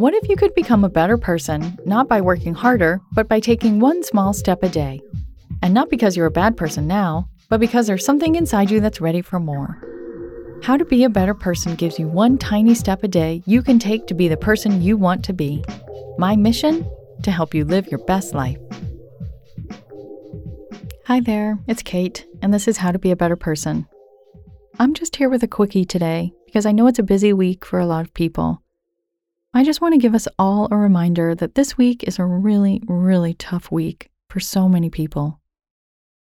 What if you could become a better person, not by working harder, but by taking one small step a day? And not because you're a bad person now, but because there's something inside you that's ready for more. How to Be a Better Person gives you one tiny step a day you can take to be the person you want to be. My mission? To help you live your best life. Hi there, it's Kate, and this is How to Be a Better Person. I'm just here with a quickie today because I know it's a busy week for a lot of people. I just want to give us all a reminder that this week is a really, really tough week for so many people,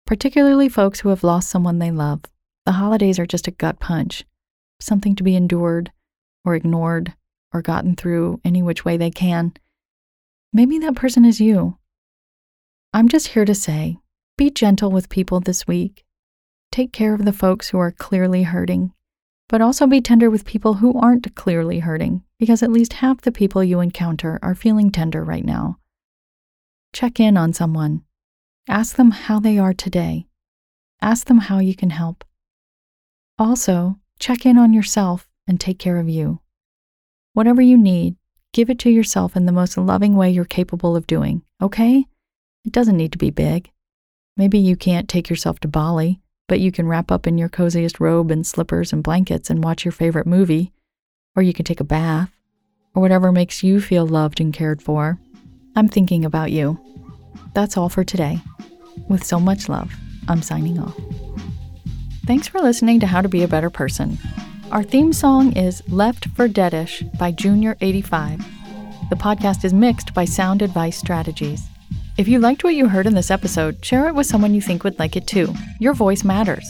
particularly folks who have lost someone they love. The holidays are just a gut punch, something to be endured or ignored or gotten through any which way they can. Maybe that person is you. I'm just here to say be gentle with people this week. Take care of the folks who are clearly hurting, but also be tender with people who aren't clearly hurting because at least half the people you encounter are feeling tender right now. Check in on someone. Ask them how they are today. Ask them how you can help. Also, check in on yourself and take care of you. Whatever you need, give it to yourself in the most loving way you're capable of doing, okay? It doesn't need to be big. Maybe you can't take yourself to Bali, but you can wrap up in your coziest robe and slippers and blankets and watch your favorite movie or you can take a bath, or whatever makes you feel loved and cared for. I'm thinking about you. That's all for today. With so much love, I'm signing off. Thanks for listening to How to Be a Better Person. Our theme song is Left for Deadish by Junior85. The podcast is mixed by Sound Advice Strategies. If you liked what you heard in this episode, share it with someone you think would like it too. Your voice matters.